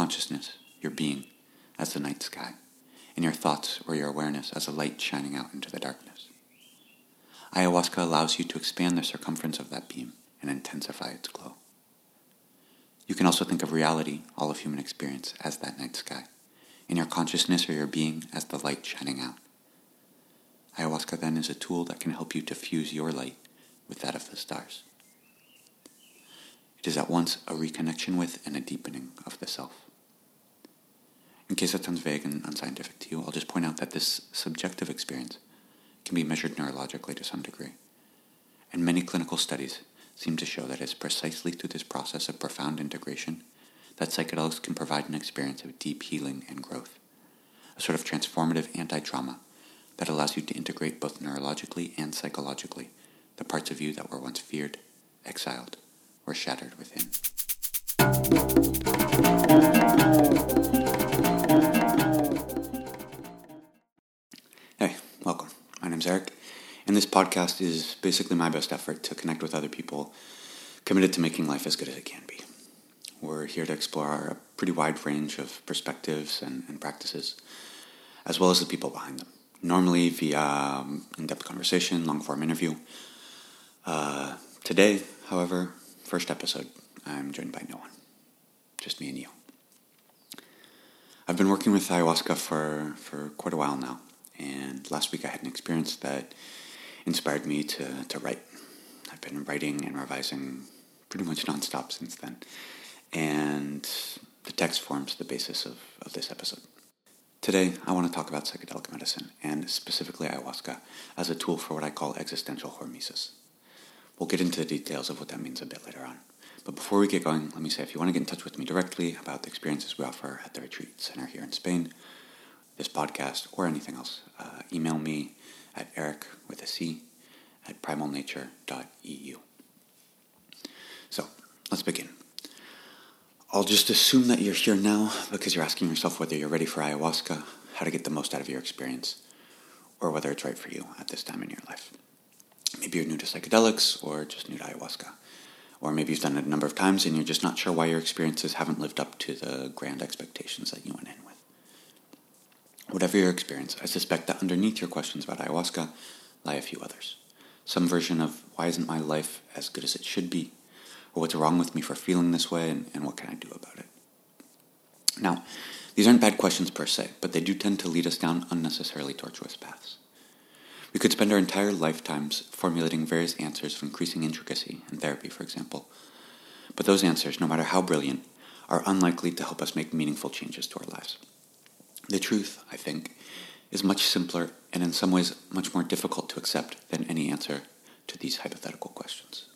consciousness, your being, as the night sky, and your thoughts or your awareness as a light shining out into the darkness. Ayahuasca allows you to expand the circumference of that beam and intensify its glow. You can also think of reality, all of human experience, as that night sky, and your consciousness or your being as the light shining out. Ayahuasca then is a tool that can help you to fuse your light with that of the stars. It is at once a reconnection with and a deepening of the self. In case that sounds vague and unscientific to you, I'll just point out that this subjective experience can be measured neurologically to some degree. And many clinical studies seem to show that it's precisely through this process of profound integration that psychedelics can provide an experience of deep healing and growth, a sort of transformative anti trauma that allows you to integrate both neurologically and psychologically the parts of you that were once feared, exiled, or shattered within. Welcome. My name's Eric, and this podcast is basically my best effort to connect with other people committed to making life as good as it can be. We're here to explore a pretty wide range of perspectives and, and practices, as well as the people behind them. Normally via um, in depth conversation, long form interview. Uh, today, however, first episode, I'm joined by no one, just me and you. I've been working with ayahuasca for, for quite a while now, and last week I had an experience that inspired me to, to write. I've been writing and revising pretty much nonstop since then, and the text forms the basis of, of this episode. Today, I want to talk about psychedelic medicine, and specifically ayahuasca, as a tool for what I call existential hormesis. We'll get into the details of what that means a bit later on. But before we get going, let me say if you want to get in touch with me directly about the experiences we offer at the Retreat Center here in Spain, this podcast, or anything else, uh, email me at eric with a C at primalnature.eu. So, let's begin. I'll just assume that you're here now because you're asking yourself whether you're ready for ayahuasca, how to get the most out of your experience, or whether it's right for you at this time in your life. Maybe you're new to psychedelics or just new to ayahuasca. Or maybe you've done it a number of times and you're just not sure why your experiences haven't lived up to the grand expectations that you went in with. Whatever your experience, I suspect that underneath your questions about ayahuasca lie a few others. Some version of why isn't my life as good as it should be? Or what's wrong with me for feeling this way and, and what can I do about it? Now, these aren't bad questions per se, but they do tend to lead us down unnecessarily tortuous paths. We could spend our entire lifetimes formulating various answers of increasing intricacy in therapy, for example. But those answers, no matter how brilliant, are unlikely to help us make meaningful changes to our lives. The truth, I think, is much simpler and in some ways much more difficult to accept than any answer to these hypothetical questions.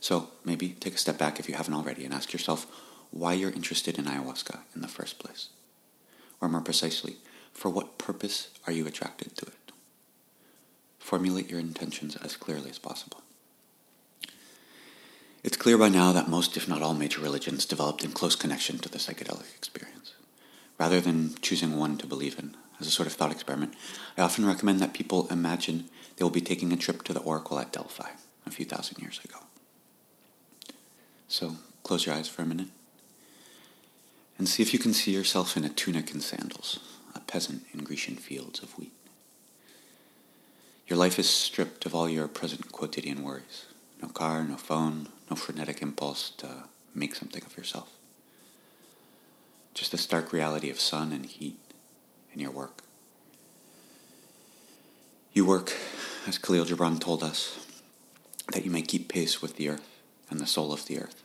So maybe take a step back if you haven't already and ask yourself why you're interested in ayahuasca in the first place. Or more precisely, for what purpose are you attracted to it? formulate your intentions as clearly as possible. It's clear by now that most, if not all, major religions developed in close connection to the psychedelic experience. Rather than choosing one to believe in as a sort of thought experiment, I often recommend that people imagine they will be taking a trip to the oracle at Delphi a few thousand years ago. So close your eyes for a minute and see if you can see yourself in a tunic and sandals, a peasant in Grecian fields of wheat. Your life is stripped of all your present quotidian worries. No car, no phone, no frenetic impulse to make something of yourself. Just the stark reality of sun and heat in your work. You work, as Khalil Gibran told us, that you may keep pace with the earth and the soul of the earth.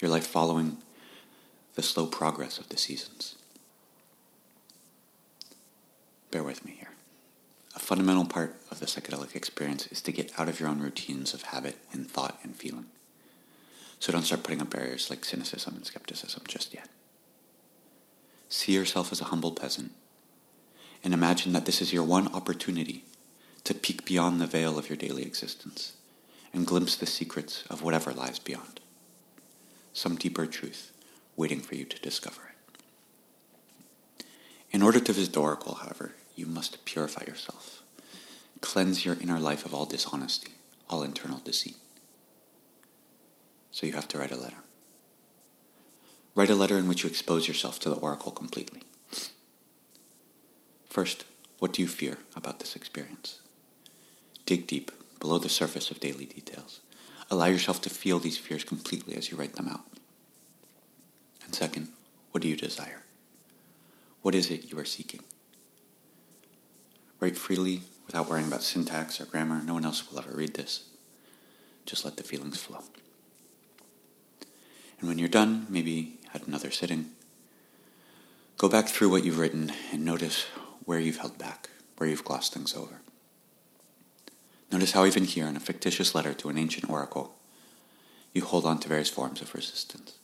Your life following the slow progress of the seasons. Bear with me here. A fundamental part of the psychedelic experience is to get out of your own routines of habit and thought and feeling. So don't start putting up barriers like cynicism and skepticism just yet. See yourself as a humble peasant and imagine that this is your one opportunity to peek beyond the veil of your daily existence and glimpse the secrets of whatever lies beyond. Some deeper truth waiting for you to discover it. In order to visit oracle, however, you must purify yourself. Cleanse your inner life of all dishonesty, all internal deceit. So you have to write a letter. Write a letter in which you expose yourself to the oracle completely. First, what do you fear about this experience? Dig deep, below the surface of daily details. Allow yourself to feel these fears completely as you write them out. And second, what do you desire? What is it you are seeking? Write freely without worrying about syntax or grammar. No one else will ever read this. Just let the feelings flow. And when you're done, maybe at another sitting, go back through what you've written and notice where you've held back, where you've glossed things over. Notice how even here in a fictitious letter to an ancient oracle, you hold on to various forms of resistance.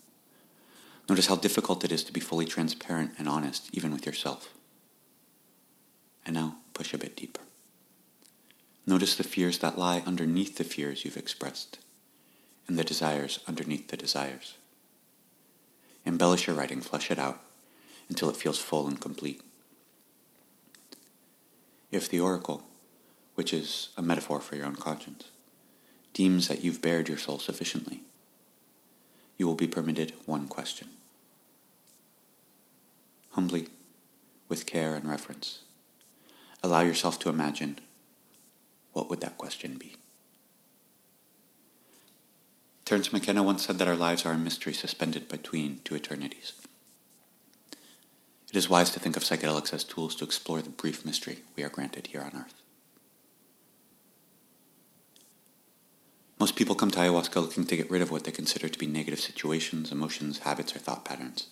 Notice how difficult it is to be fully transparent and honest, even with yourself. And now push a bit deeper. Notice the fears that lie underneath the fears you've expressed, and the desires underneath the desires. Embellish your writing, flesh it out, until it feels full and complete. If the oracle, which is a metaphor for your own conscience, deems that you've bared your soul sufficiently, you will be permitted one question. Humbly, with care and reverence, allow yourself to imagine what would that question be? Terence McKenna once said that our lives are a mystery suspended between two eternities. It is wise to think of psychedelics as tools to explore the brief mystery we are granted here on Earth. Most people come to ayahuasca looking to get rid of what they consider to be negative situations, emotions, habits, or thought patterns,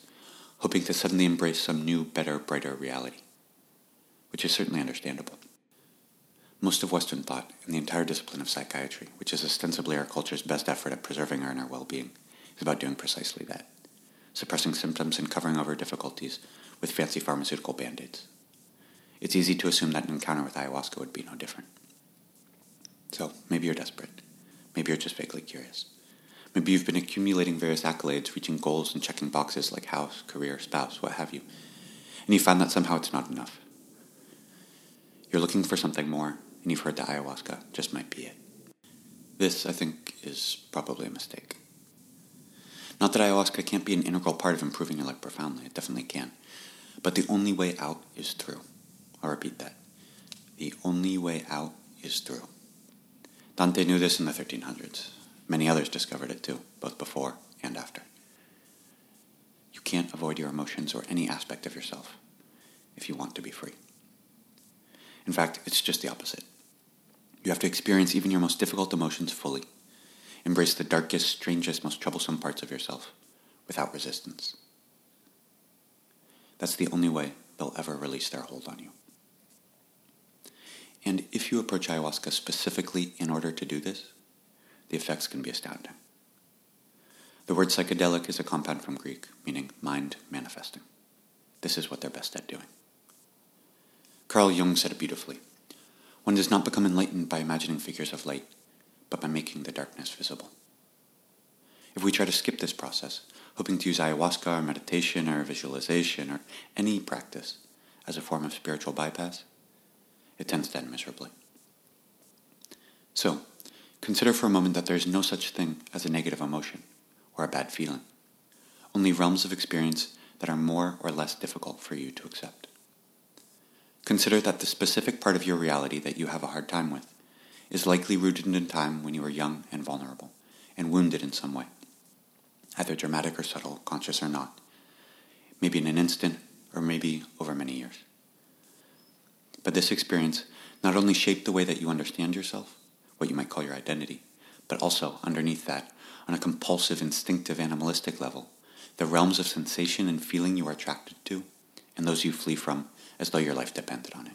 hoping to suddenly embrace some new, better, brighter reality, which is certainly understandable. Most of Western thought and the entire discipline of psychiatry, which is ostensibly our culture's best effort at preserving our inner well-being, is about doing precisely that, suppressing symptoms and covering over difficulties with fancy pharmaceutical band-aids. It's easy to assume that an encounter with ayahuasca would be no different. So, maybe you're desperate. Maybe you're just vaguely curious. Maybe you've been accumulating various accolades, reaching goals and checking boxes like house, career, spouse, what have you, and you find that somehow it's not enough. You're looking for something more, and you've heard that ayahuasca just might be it. This, I think, is probably a mistake. Not that ayahuasca can't be an integral part of improving your life profoundly, it definitely can. But the only way out is through. I'll repeat that. The only way out is through. Dante knew this in the 1300s. Many others discovered it too, both before and after. You can't avoid your emotions or any aspect of yourself if you want to be free. In fact, it's just the opposite. You have to experience even your most difficult emotions fully. Embrace the darkest, strangest, most troublesome parts of yourself without resistance. That's the only way they'll ever release their hold on you. And if you approach ayahuasca specifically in order to do this, the effects can be astounding. The word psychedelic is a compound from Greek, meaning mind manifesting. This is what they're best at doing. Carl Jung said it beautifully. One does not become enlightened by imagining figures of light, but by making the darkness visible. If we try to skip this process, hoping to use ayahuasca or meditation or visualization or any practice as a form of spiritual bypass, it tends to end miserably. So, consider for a moment that there is no such thing as a negative emotion or a bad feeling, only realms of experience that are more or less difficult for you to accept. Consider that the specific part of your reality that you have a hard time with is likely rooted in time when you were young and vulnerable, and wounded in some way, either dramatic or subtle, conscious or not, maybe in an instant, or maybe over many years. But this experience not only shaped the way that you understand yourself, what you might call your identity, but also underneath that, on a compulsive, instinctive, animalistic level, the realms of sensation and feeling you are attracted to, and those you flee from as though your life depended on it.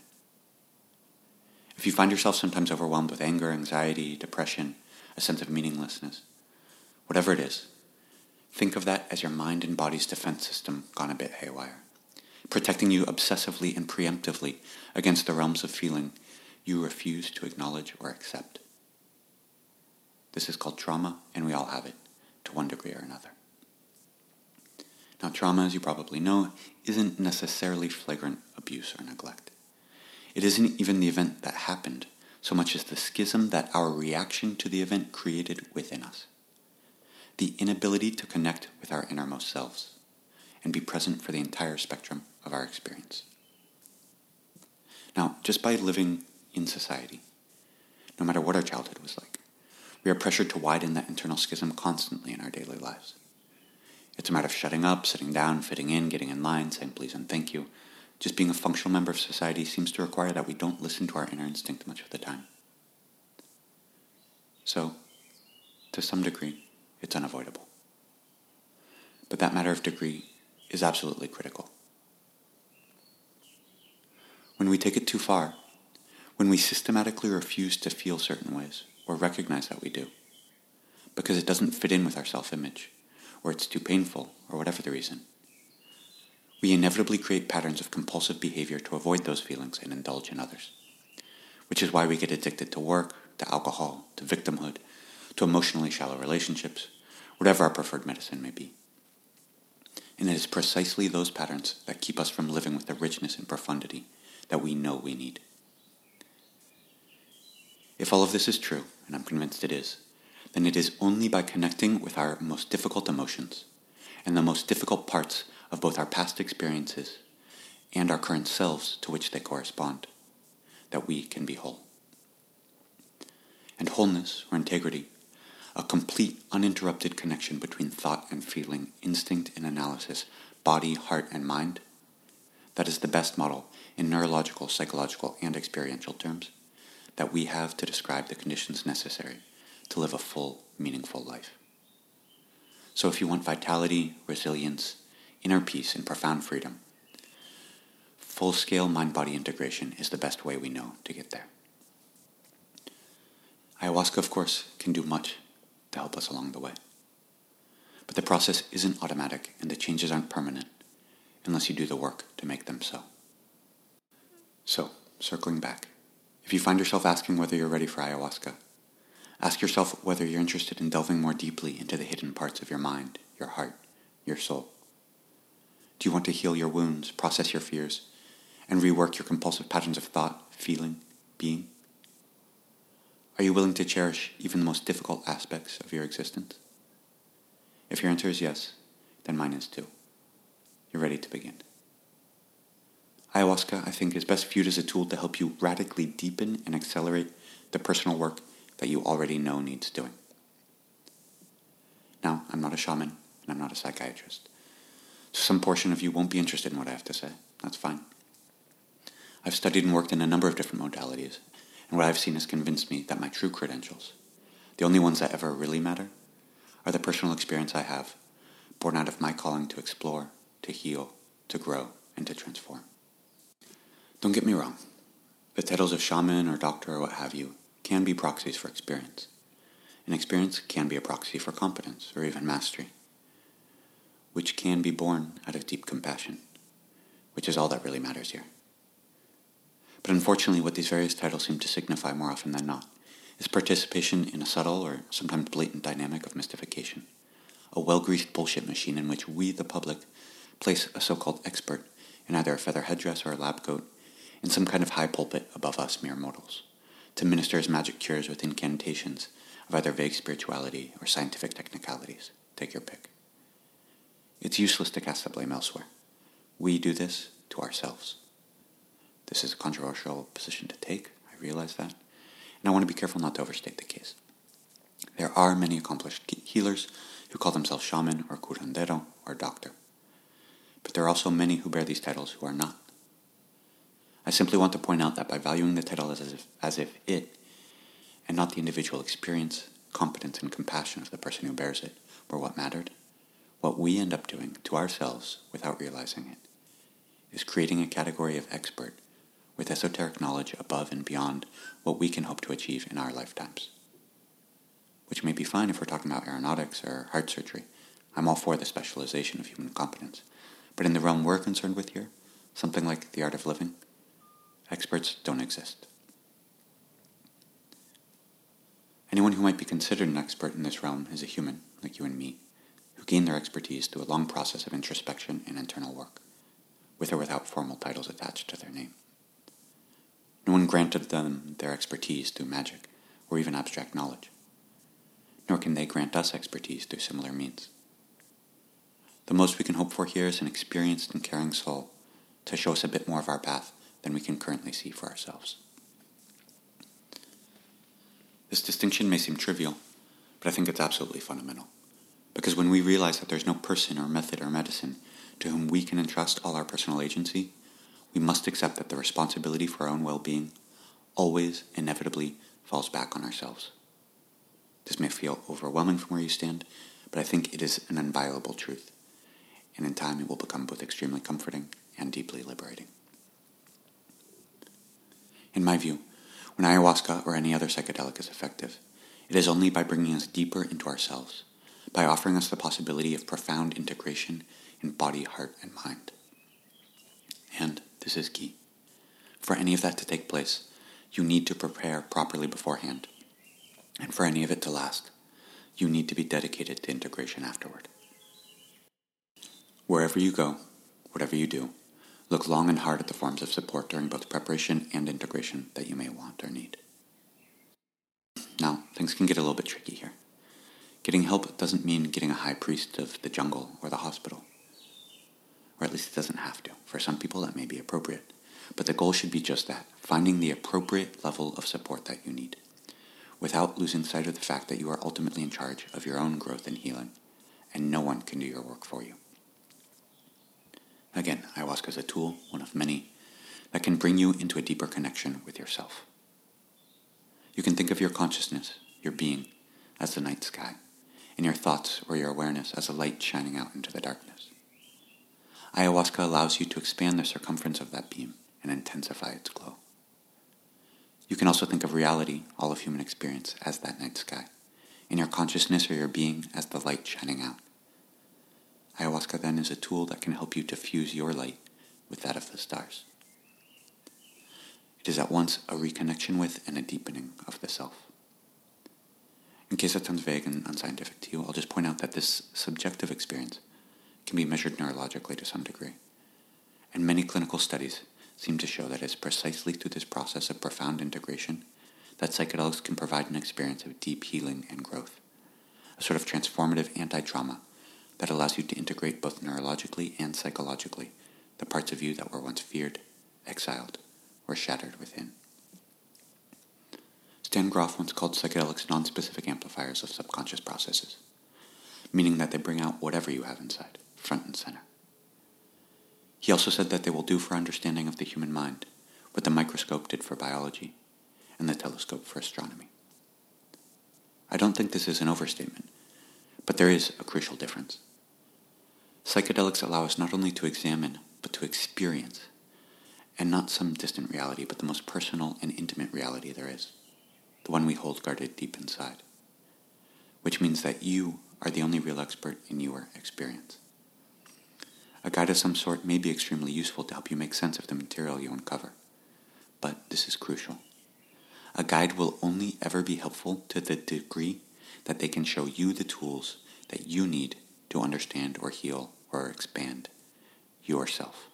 If you find yourself sometimes overwhelmed with anger, anxiety, depression, a sense of meaninglessness, whatever it is, think of that as your mind and body's defense system gone a bit haywire, protecting you obsessively and preemptively against the realms of feeling you refuse to acknowledge or accept. This is called trauma, and we all have it, to one degree or another. Now, trauma, as you probably know, isn't necessarily flagrant abuse or neglect. It isn't even the event that happened, so much as the schism that our reaction to the event created within us. The inability to connect with our innermost selves. and be present for the entire spectrum of our experience. Now, just by living in society, no matter what our childhood was like, we are pressured to widen that internal schism constantly in our daily lives. It's a matter of shutting up, sitting down, fitting in, getting in line, saying please and thank you. Just being a functional member of society seems to require that we don't listen to our inner instinct much of the time. So, to some degree, it's unavoidable. But that matter of degree is absolutely critical. When we take it too far, when we systematically refuse to feel certain ways or recognize that we do, because it doesn't fit in with our self image, or it's too painful, or whatever the reason, we inevitably create patterns of compulsive behavior to avoid those feelings and indulge in others. Which is why we get addicted to work, to alcohol, to victimhood, to emotionally shallow relationships, whatever our preferred medicine may be. And it is precisely those patterns that keep us from living with the richness and profundity that we know we need. If all of this is true, and I'm convinced it is, then it is only by connecting with our most difficult emotions and the most difficult parts of both our past experiences and our current selves to which they correspond that we can be whole. And wholeness or integrity, a complete, uninterrupted connection between thought and feeling, instinct and analysis, body, heart, and mind, that is the best model in neurological, psychological, and experiential terms that we have to describe the conditions necessary to live a full, meaningful life. So if you want vitality, resilience, inner peace, and profound freedom, full scale mind body integration is the best way we know to get there. Ayahuasca, of course, can do much to help us along the way. But the process isn't automatic and the changes aren't permanent unless you do the work to make them so. So, circling back, if you find yourself asking whether you're ready for ayahuasca, ask yourself whether you're interested in delving more deeply into the hidden parts of your mind, your heart, your soul. Do you want to heal your wounds, process your fears, and rework your compulsive patterns of thought, feeling, being? Are you willing to cherish even the most difficult aspects of your existence? If your answer is yes, then mine is too. You're ready to begin. Ayahuasca, I think, is best viewed as a tool to help you radically deepen and accelerate the personal work that you already know needs doing. Now, I'm not a shaman, and I'm not a psychiatrist. So some portion of you won't be interested in what I have to say. That's fine. I've studied and worked in a number of different modalities, and what I've seen has convinced me that my true credentials, the only ones that ever really matter, are the personal experience I have, born out of my calling to explore, to heal, to grow, and to transform. Don't get me wrong. The titles of shaman or doctor or what have you can be proxies for experience. And experience can be a proxy for competence or even mastery, which can be born out of deep compassion, which is all that really matters here. But unfortunately, what these various titles seem to signify more often than not is participation in a subtle or sometimes blatant dynamic of mystification, a well greased bullshit machine in which we, the public, place a so called expert in either a feather headdress or a lab coat in some kind of high pulpit above us mere mortals, to minister as magic cures with incantations of either vague spirituality or scientific technicalities. Take your pick. It's useless to cast the blame elsewhere. We do this to ourselves. This is a controversial position to take, I realize that, and I want to be careful not to overstate the case. There are many accomplished healers who call themselves shaman or curandero or doctor. But there are also many who bear these titles who are not. I simply want to point out that by valuing the title as if, as if it, and not the individual experience, competence, and compassion of the person who bears it, were what mattered, what we end up doing to ourselves without realizing it is creating a category of expert with esoteric knowledge above and beyond what we can hope to achieve in our lifetimes. Which may be fine if we're talking about aeronautics or heart surgery. I'm all for the specialization of human competence. But in the realm we're concerned with here, something like the art of living, experts don't exist. Anyone who might be considered an expert in this realm is a human, like you and me, gain their expertise through a long process of introspection and internal work, with or without formal titles attached to their name. No one granted them their expertise through magic or even abstract knowledge, nor can they grant us expertise through similar means. The most we can hope for here is an experienced and caring soul to show us a bit more of our path than we can currently see for ourselves. This distinction may seem trivial, but I think it's absolutely fundamental. Because when we realize that there's no person or method or medicine to whom we can entrust all our personal agency, we must accept that the responsibility for our own well being always inevitably falls back on ourselves. This may feel overwhelming from where you stand, but I think it is an inviolable truth, and in time it will become both extremely comforting and deeply liberating. In my view, when ayahuasca or any other psychedelic is effective, it is only by bringing us deeper into ourselves, by offering us the possibility of profound integration in body, heart, and mind. And this is key. For any of that to take place, you need to prepare properly beforehand. And for any of it to last, you need to be dedicated to integration afterward. Wherever you go, whatever you do, look long and hard at the forms of support during both preparation and integration that you may want or need. Now, things can get a little bit tricky here. Getting help doesn't mean getting a high priest of the jungle or the hospital. Or at least it doesn't have to. For some people, that may be appropriate. But the goal should be just that finding the appropriate level of support that you need, without losing sight of the fact that you are ultimately in charge of your own growth and healing, and no one can do your work for you. Again, ayahuasca is a tool, one of many, that can bring you into a deeper connection with yourself. You can think of your consciousness, your being, as the night sky, and your thoughts or your awareness as a light shining out into the darkness. Ayahuasca allows you to expand the circumference of that beam and intensify its glow. You can also think of reality, all of human experience, as that night sky, and your consciousness or your being as the light shining out. Ayahuasca then is a tool that can help you to fuse your light with that of the stars. It is at once a reconnection with and a deepening of the self. In case that sounds vague and unscientific to you, I'll just point out that this subjective experience can be measured neurologically to some degree. And many clinical studies seem to show that it's precisely through this process of profound integration that psychedelics can provide an experience of deep healing and growth, a sort of transformative anti trauma that allows you to integrate both neurologically and psychologically the parts of you that were once feared, exiled, or shattered within. Stan Grof once called psychedelics non-specific amplifiers of subconscious processes, meaning that they bring out whatever you have inside, front and center. He also said that they will do for understanding of the human mind what the microscope did for biology and the telescope for astronomy. I don't think this is an overstatement, but there is a crucial difference. Psychedelics allow us not only to examine, but to experience, and not some distant reality, but the most personal and intimate reality there is, the one we hold guarded deep inside, which means that you are the only real expert in your experience. A guide of some sort may be extremely useful to help you make sense of the material you uncover, but this is crucial. A guide will only ever be helpful to the degree that they can show you the tools that you need to understand or heal or expand yourself.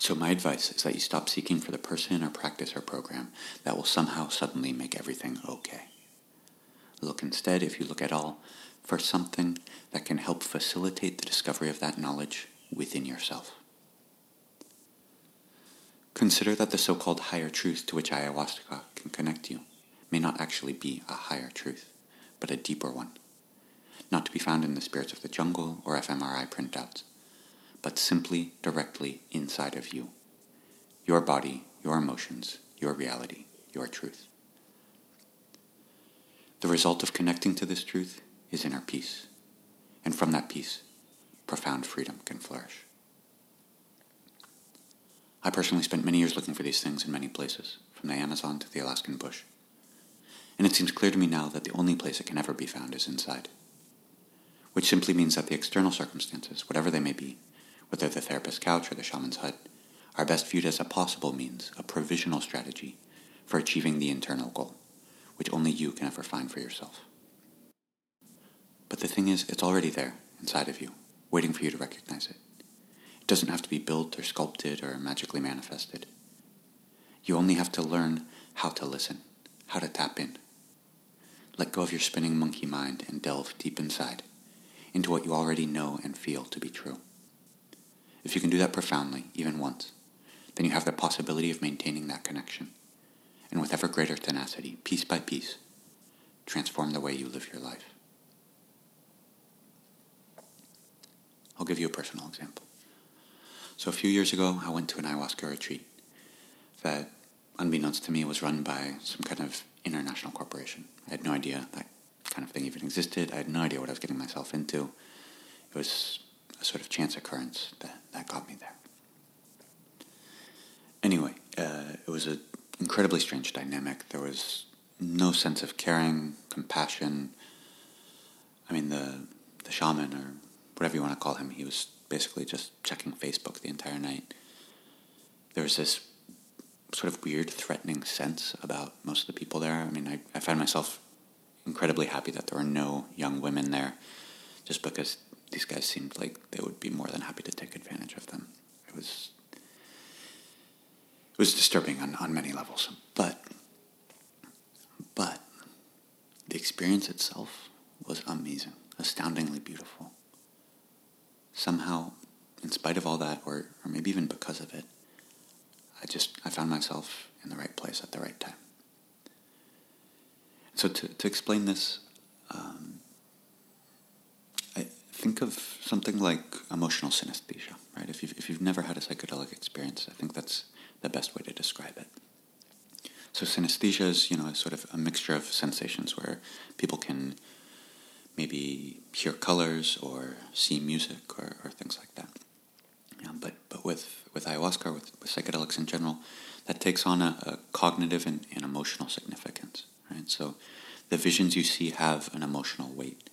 So, my advice is that you stop seeking for the person or practice or program that will somehow suddenly make everything okay. Look instead, if you look at all, for something that can help facilitate the discovery of that knowledge within yourself. Consider that the so called higher truth to which ayahuasca can connect you may not actually be a higher truth, but a deeper one, not to be found in the spirits of the jungle or fMRI printouts, but simply directly inside of you. Your body, your emotions, your reality, your truth. The result of connecting to this truth is inner peace, and from that peace, profound freedom can flourish. I personally spent many years looking for these things in many places, from the Amazon to the Alaskan bush and it seems clear to me now that the only place it can ever be found is inside. Which simply means that the external circumstances, whatever they may be, whether the therapist's couch or the shaman's hut, are best viewed as a possible means, a provisional strategy for achieving the internal goal, which only you can ever find for yourself. But the thing is, it's already there, inside of you, waiting for you to recognize it. It doesn't have to be built or sculpted or magically manifested. You only have to learn how to listen, how to tap in. Let go of your spinning monkey mind and delve deep inside into what you already know and feel to be true. If you can do that profoundly, even once, then you have the possibility of maintaining that connection. And with ever greater tenacity, piece by piece, transform the way you live your life. I'll give you a personal example. So a few years ago, I went to an ayahuasca retreat that, unbeknownst to me, was run by some kind of international corporation. I had no idea that kind of thing even existed. I had no idea what I was getting myself into. It was a sort of chance occurrence that, that got me there. Anyway, uh, it was an incredibly strange dynamic. There was no sense of caring, compassion. I mean, the the shaman or whatever you want to call him, he was basically just checking Facebook the entire night. There was this sort of weird, threatening sense about most of the people there. I mean, I, I found myself incredibly happy that there were no young women there, just because these guys seemed like they would be more than happy to take advantage of them. It was it was disturbing on, on many levels. But but the experience itself was amazing, astoundingly beautiful. Somehow, in spite of all that, or, or maybe even because of it, I just I found myself in the right place at the right time. So to, to explain this, um, think of something like emotional synesthesia, right? If you've, if you've never had a psychedelic experience, I think that's the best way to describe it. So synesthesia is, you know, sort of a mixture of sensations where people can maybe hear colors or see music or, or things like that. Yeah, but but with, with ayahuasca, with, with psychedelics in general, that takes on a, a cognitive and, and emotional significance. Right? So the visions you see have an emotional weight,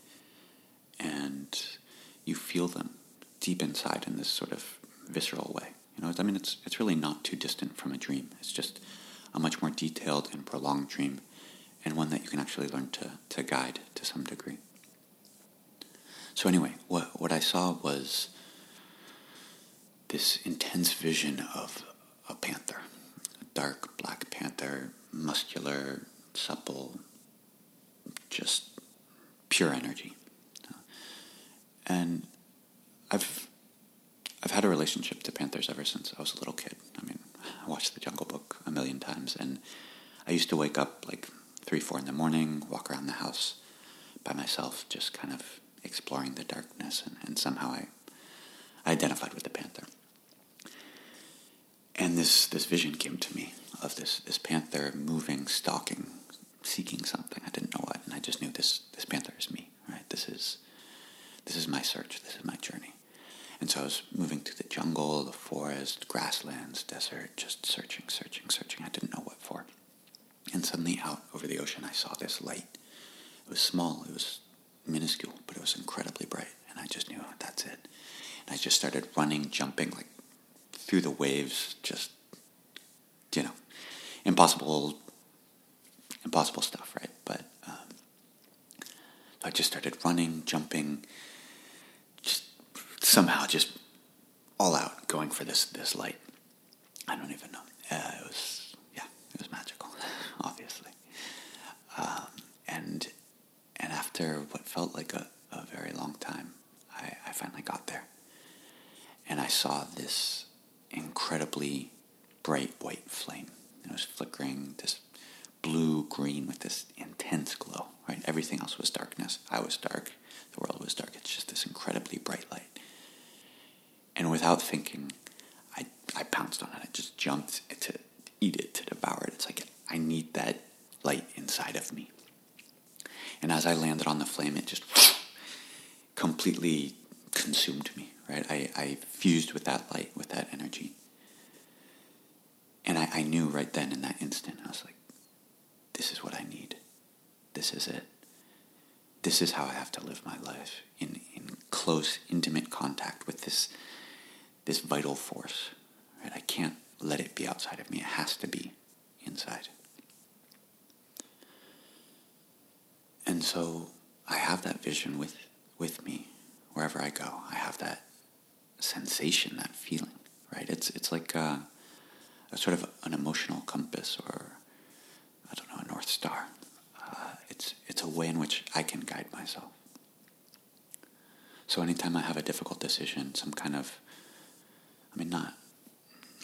and you feel them deep inside in this sort of visceral way. You know, I mean, it's it's really not too distant from a dream. It's just a much more detailed and prolonged dream, and one that you can actually learn to, to guide to some degree. So anyway, what what I saw was this intense vision of a panther, a dark black panther, muscular, supple, just pure energy. And I've I've had a relationship to panthers ever since I was a little kid. I mean, I watched The Jungle Book a million times, and I used to wake up like three, four in the morning, walk around the house by myself, just kind of exploring the darkness, and, and somehow I, I identified with the panther. And this, this vision came to me of this, this panther moving, stalking, seeking something. I didn't know what, and I just knew this, this panther is me, right? This is, this is my search. This is my journey. And so I was moving through the jungle, the forest, grasslands, desert, just searching, searching, searching. I didn't know what for. And suddenly out over the ocean, I saw this light. It was small, it was minuscule, but it was incredibly bright. And I just knew, oh, that's it. And I just started running, jumping, like through the waves, just, you know, impossible, impossible stuff, right? But um, I just started running, jumping, somehow just all out going for this this light. I don't even know. Uh, it was yeah, it was magical, obviously. Um, and and after what felt like a, a very long time, I, I finally got there. And I saw this incredibly bright white flame. It was flickering, this blue green with this intense glow, right? Everything else was darkness. I was dark. The world was dark. It's just this incredibly bright light. And without thinking, I, I pounced on it. I just jumped to eat it, to devour it. It's like, I need that light inside of me. And as I landed on the flame, it just completely consumed me, right? I, I fused with that light, with that energy. And I, I knew right then in that instant, I was like, this is what I need. This is it. This is how I have to live my life in, in close, intimate contact with this, this vital force. Right? I can't let it be outside of me. It has to be inside. And so vision with, with me wherever I go. I have that sensation, that feeling, right? It's, it's like a, a sort of an emotional compass or, I don't know, a North Star. Uh, it's, it's a way in which I can guide myself. So anytime I have a difficult decision, some kind of, I mean, not,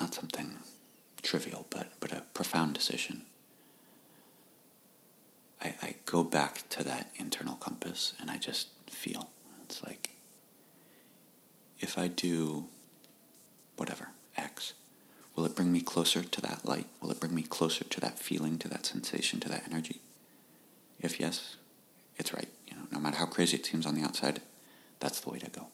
not something trivial, but, but a profound decision, go back to that internal compass and I just feel. It's like, if I do whatever, X, will it bring me closer to that light? Will it bring me closer to that feeling, to that sensation, to that energy? If yes, it's right. You know, no matter how crazy it seems on the outside, that's the way to go.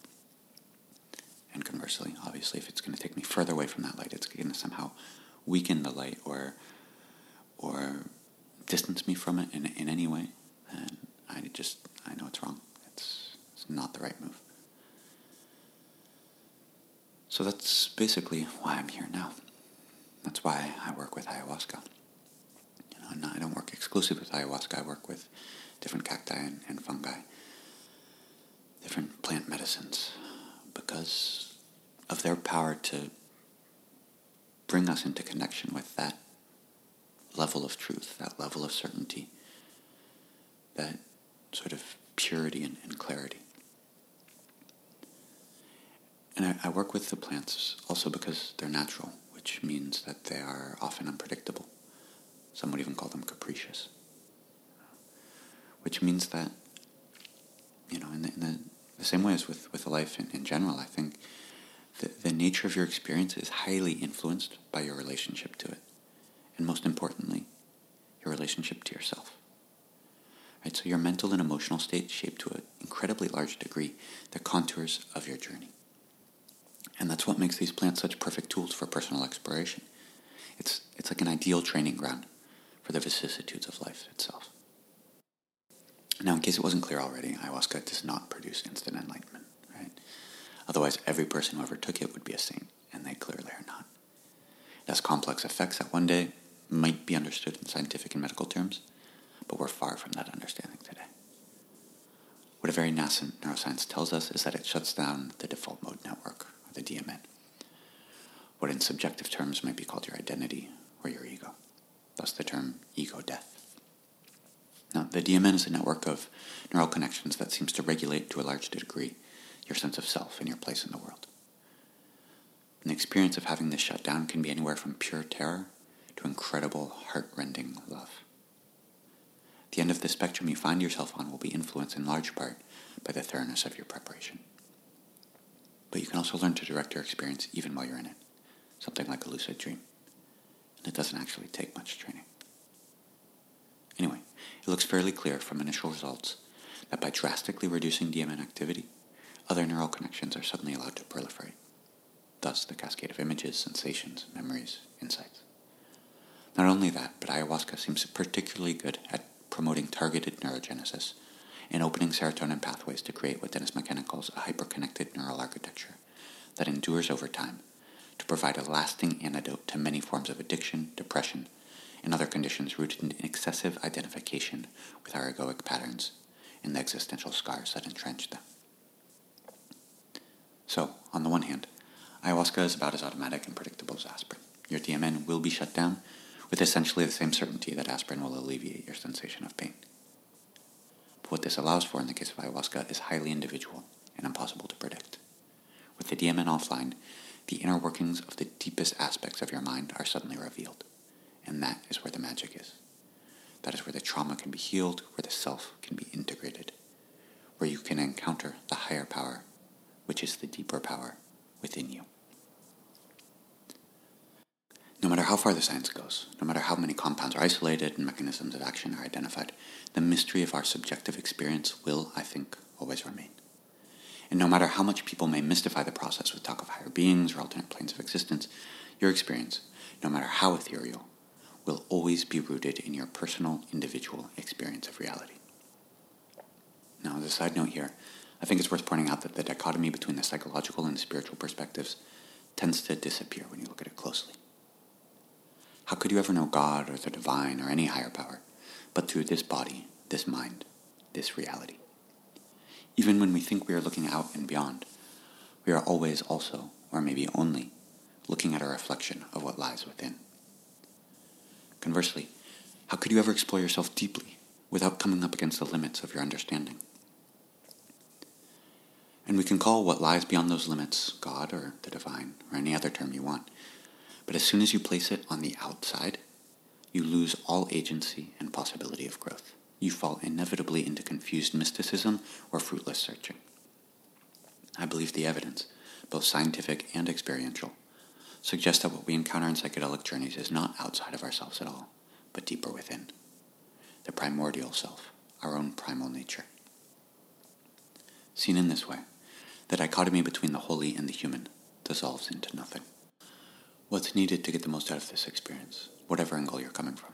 And conversely, obviously, if it's going to take me further away from that light, it's going to somehow weaken the light or or distance me from it in, in any way, then I just I know it's wrong. It's it's not the right move. So that's basically why I'm here now. That's why I work with ayahuasca. You know, I don't work exclusively with ayahuasca. I work with different cacti and, and fungi, different plant medicines, because of their power to bring us into connection with that level of truth, that level of certainty, that sort of purity and, and clarity. And I, I work with the plants also because they're natural, which means that they are often unpredictable. Some would even call them capricious. Which means that, you know, in the, in the, the same way as with, with life in, in general, I think the, the nature of your experience is highly influenced by your relationship to it. And most importantly, your relationship to yourself. Right? So your mental and emotional state shape to an incredibly large degree the contours of your journey. And that's what makes these plants such perfect tools for personal exploration. It's, it's like an ideal training ground for the vicissitudes of life itself. Now, in case it wasn't clear already, ayahuasca does not produce instant enlightenment, right? Otherwise, every person who ever took it would be a saint, and they clearly are not. It has complex effects that one day might be understood in scientific and medical terms, but we're far from that understanding today. What a very nascent neuroscience tells us is that it shuts down the default mode network, or the DMN, what in subjective terms might be called your identity or your ego, thus the term ego death. Now, the DMN is a network of neural connections that seems to regulate to a large degree your sense of self and your place in the world. And the experience of having this shut down can be anywhere from pure terror to incredible, heart-rending love. The end of the spectrum you find yourself on will be influenced in large part by the thoroughness of your preparation. But you can also learn to direct your experience even while you're in it, something like a lucid dream. And it doesn't actually take much training. Anyway, it looks fairly clear from initial results that by drastically reducing DMN activity, other neural connections are suddenly allowed to proliferate. Thus, the cascade of images, sensations, memories, insights. Not only that, but ayahuasca seems particularly good at promoting targeted neurogenesis and opening serotonin pathways to create what Dennis McKenna calls a hyperconnected neural architecture that endures over time to provide a lasting antidote to many forms of addiction, depression, and other conditions rooted in excessive identification with our egoic patterns and the existential scars that entrench them. So, on the one hand, ayahuasca is about as automatic and predictable as aspirin. Your DMN will be shut down with essentially the same certainty that aspirin will alleviate your sensation of pain. But what this allows for in the case of ayahuasca is highly individual and impossible to predict. With the DMN offline, the inner workings of the deepest aspects of your mind are suddenly revealed. And that is where the magic is. That is where the trauma can be healed, where the self can be integrated, where you can encounter the higher power, which is the deeper power within you. No matter how far the science goes, no matter how many compounds are isolated and mechanisms of action are identified, the mystery of our subjective experience will, I think, always remain. And no matter how much people may mystify the process with talk of higher beings or alternate planes of existence, your experience, no matter how ethereal, will always be rooted in your personal, individual experience of reality. Now, as a side note here, I think it's worth pointing out that the dichotomy between the psychological and the spiritual perspectives tends to disappear when you look at it closely. How could you ever know God or the divine or any higher power but through this body, this mind, this reality? Even when we think we are looking out and beyond, we are always also, or maybe only, looking at a reflection of what lies within. Conversely, how could you ever explore yourself deeply without coming up against the limits of your understanding? And we can call what lies beyond those limits God or the divine or any other term you want. But as soon as you place it on the outside, you lose all agency and possibility of growth. You fall inevitably into confused mysticism or fruitless searching. I believe the evidence, both scientific and experiential, suggests that what we encounter in psychedelic journeys is not outside of ourselves at all, but deeper within. The primordial self, our own primal nature. Seen in this way, the dichotomy between the holy and the human dissolves into nothing. What's needed to get the most out of this experience, whatever angle you're coming from,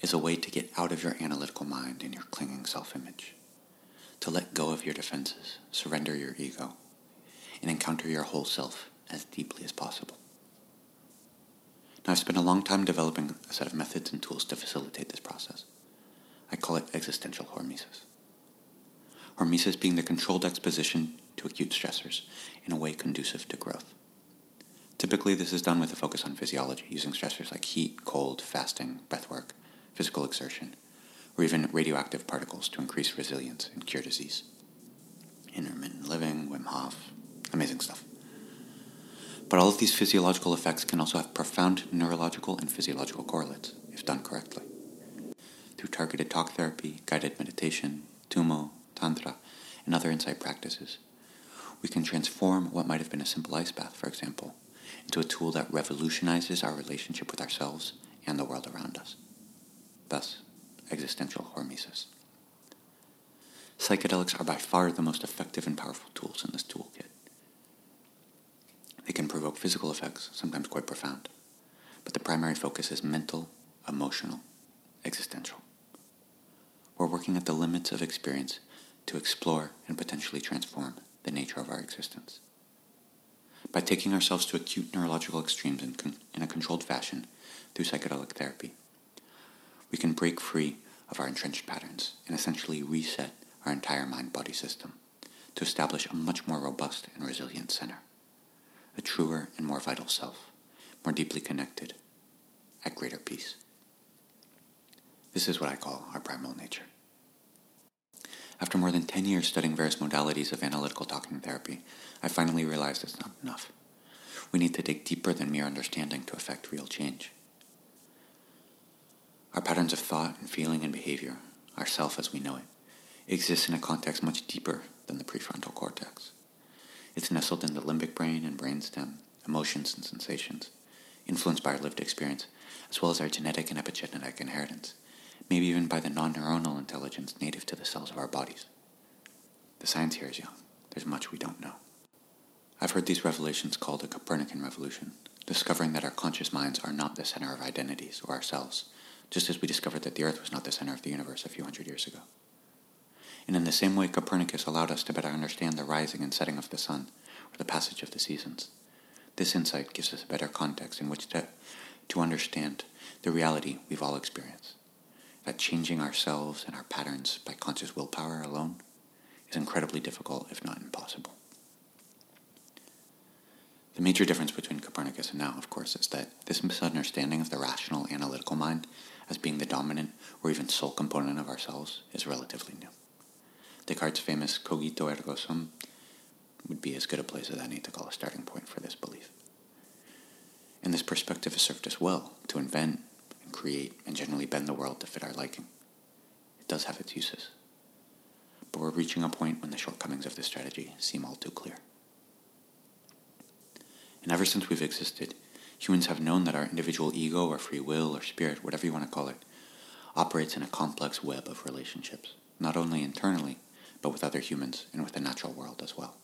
is a way to get out of your analytical mind and your clinging self image, to let go of your defenses, surrender your ego, and encounter your whole self as deeply as possible. Now, I've spent a long time developing a set of methods and tools to facilitate this process. I call it existential hormesis. Hormesis being the controlled exposition to acute stressors in a way conducive to growth. Typically, this is done with a focus on physiology, using stressors like heat, cold, fasting, breathwork, physical exertion, or even radioactive particles to increase resilience and cure disease. Intermittent living, Wim Hof, amazing stuff. But all of these physiological effects can also have profound neurological and physiological correlates, if done correctly. Through targeted talk therapy, guided meditation, tumo, tantra, and other insight practices, we can transform what might have been a simple ice bath, for example, into a tool that revolutionizes our relationship with ourselves and the world around us. Thus, existential hormesis. Psychedelics are by far the most effective and powerful tools in this toolkit. They can provoke physical effects, sometimes quite profound, but the primary focus is mental, emotional, existential. We're working at the limits of experience to explore and potentially transform the nature of our existence. By taking ourselves to acute neurological extremes in, con- in a controlled fashion through psychedelic therapy, we can break free of our entrenched patterns and essentially reset our entire mind body system to establish a much more robust and resilient center, a truer and more vital self, more deeply connected, at greater peace. This is what I call our primal nature. After more than 10 years studying various modalities of analytical talking therapy, I finally realized it's not enough. We need to dig deeper than mere understanding to effect real change. Our patterns of thought and feeling and behavior, our self as we know it, exists in a context much deeper than the prefrontal cortex. It's nestled in the limbic brain and brainstem, emotions and sensations, influenced by our lived experience, as well as our genetic and epigenetic inheritance maybe even by the non neuronal intelligence native to the cells of our bodies. The science here is young. There's much we don't know. I've heard these revelations called a Copernican revolution, discovering that our conscious minds are not the center of identities or ourselves, just as we discovered that the Earth was not the center of the universe a few hundred years ago. And in the same way, Copernicus allowed us to better understand the rising and setting of the sun, or the passage of the seasons. This insight gives us a better context in which to, to understand the reality we've all experienced that changing ourselves and our patterns by conscious willpower alone is incredibly difficult, if not impossible. The major difference between Copernicus and now, of course, is that this misunderstanding of the rational analytical mind as being the dominant or even sole component of ourselves is relatively new. Descartes' famous cogito ergo sum would be as good a place as any to call a starting point for this belief. And this perspective has served us well to invent create, and generally bend the world to fit our liking. It does have its uses. But we're reaching a point when the shortcomings of this strategy seem all too clear. And ever since we've existed, humans have known that our individual ego or free will or spirit, whatever you want to call it, operates in a complex web of relationships, not only internally, but with other humans and with the natural world as well.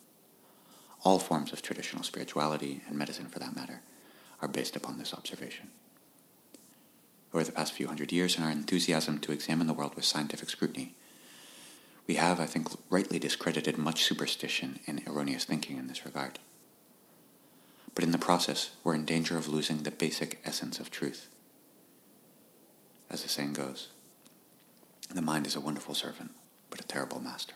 All forms of traditional spirituality, and medicine for that matter, are based upon this observation over the past few hundred years in our enthusiasm to examine the world with scientific scrutiny, we have, I think, rightly discredited much superstition and erroneous thinking in this regard. But in the process, we're in danger of losing the basic essence of truth. As the saying goes, the mind is a wonderful servant, but a terrible master.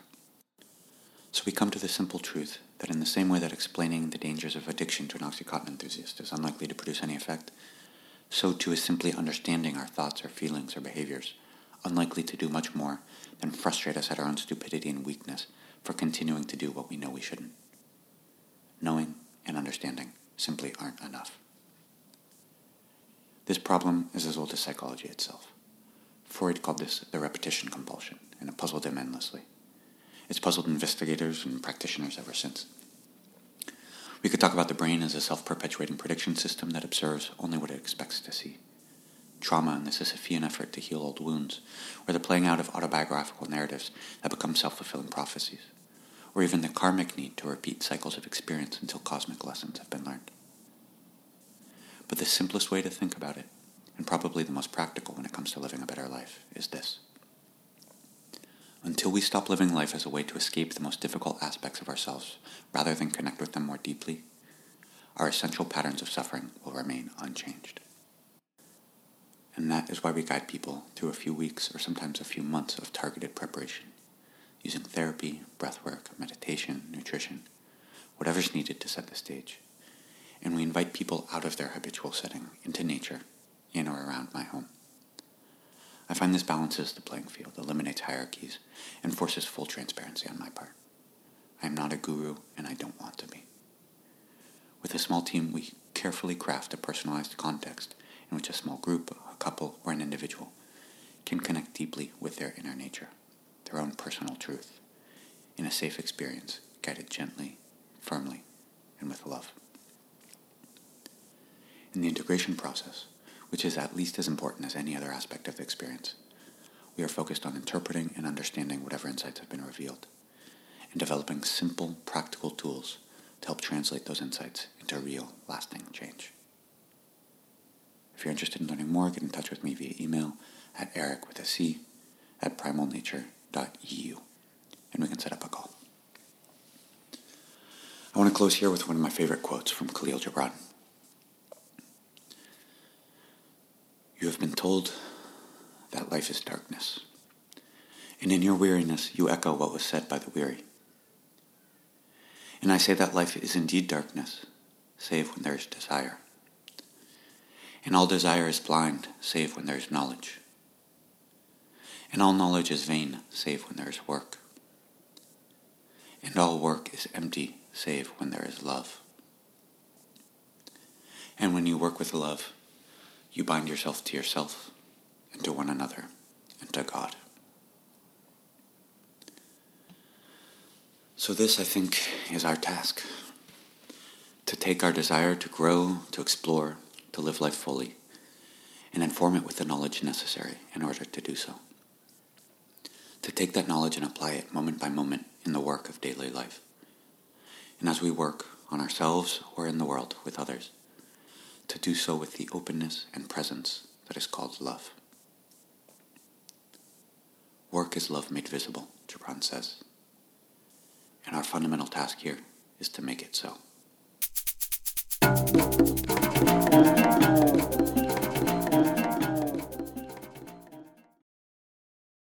So we come to the simple truth that in the same way that explaining the dangers of addiction to an Oxycontin enthusiast is unlikely to produce any effect, so too is simply understanding our thoughts or feelings or behaviors unlikely to do much more than frustrate us at our own stupidity and weakness for continuing to do what we know we shouldn't. Knowing and understanding simply aren't enough. This problem is as old as psychology itself. Freud called this the repetition compulsion, and it puzzled him endlessly. It's puzzled investigators and practitioners ever since. We could talk about the brain as a self perpetuating prediction system that observes only what it expects to see. Trauma and the Sisyphean effort to heal old wounds, or the playing out of autobiographical narratives that become self fulfilling prophecies, or even the karmic need to repeat cycles of experience until cosmic lessons have been learned. But the simplest way to think about it, and probably the most practical when it comes to living a better life, is this. Until we stop living life as a way to escape the most difficult aspects of ourselves rather than connect with them more deeply, our essential patterns of suffering will remain unchanged. And that is why we guide people through a few weeks or sometimes a few months of targeted preparation, using therapy, breathwork, meditation, nutrition, whatever's needed to set the stage. And we invite people out of their habitual setting into nature in or around my home. I find this balances the playing field, eliminates hierarchies, and forces full transparency on my part. I am not a guru, and I don't want to be. With a small team, we carefully craft a personalized context in which a small group, a couple, or an individual can connect deeply with their inner nature, their own personal truth, in a safe experience, guided gently, firmly, and with love. In the integration process, which is at least as important as any other aspect of the experience. We are focused on interpreting and understanding whatever insights have been revealed, and developing simple, practical tools to help translate those insights into real, lasting change. If you're interested in learning more, get in touch with me via email at eric with a C at primalnature.eu, and we can set up a call. I want to close here with one of my favorite quotes from Kahlil Gibran. You have been told that life is darkness. And in your weariness, you echo what was said by the weary. And I say that life is indeed darkness, save when there is desire. And all desire is blind, save when there is knowledge. And all knowledge is vain, save when there is work. And all work is empty, save when there is love. And when you work with love, you bind yourself to yourself and to one another and to God. So, this, I think, is our task to take our desire to grow, to explore, to live life fully, and inform it with the knowledge necessary in order to do so. To take that knowledge and apply it moment by moment in the work of daily life. And as we work on ourselves or in the world with others, to do so with the openness and presence that is called love. Work is love made visible, Gibran says. And our fundamental task here is to make it so.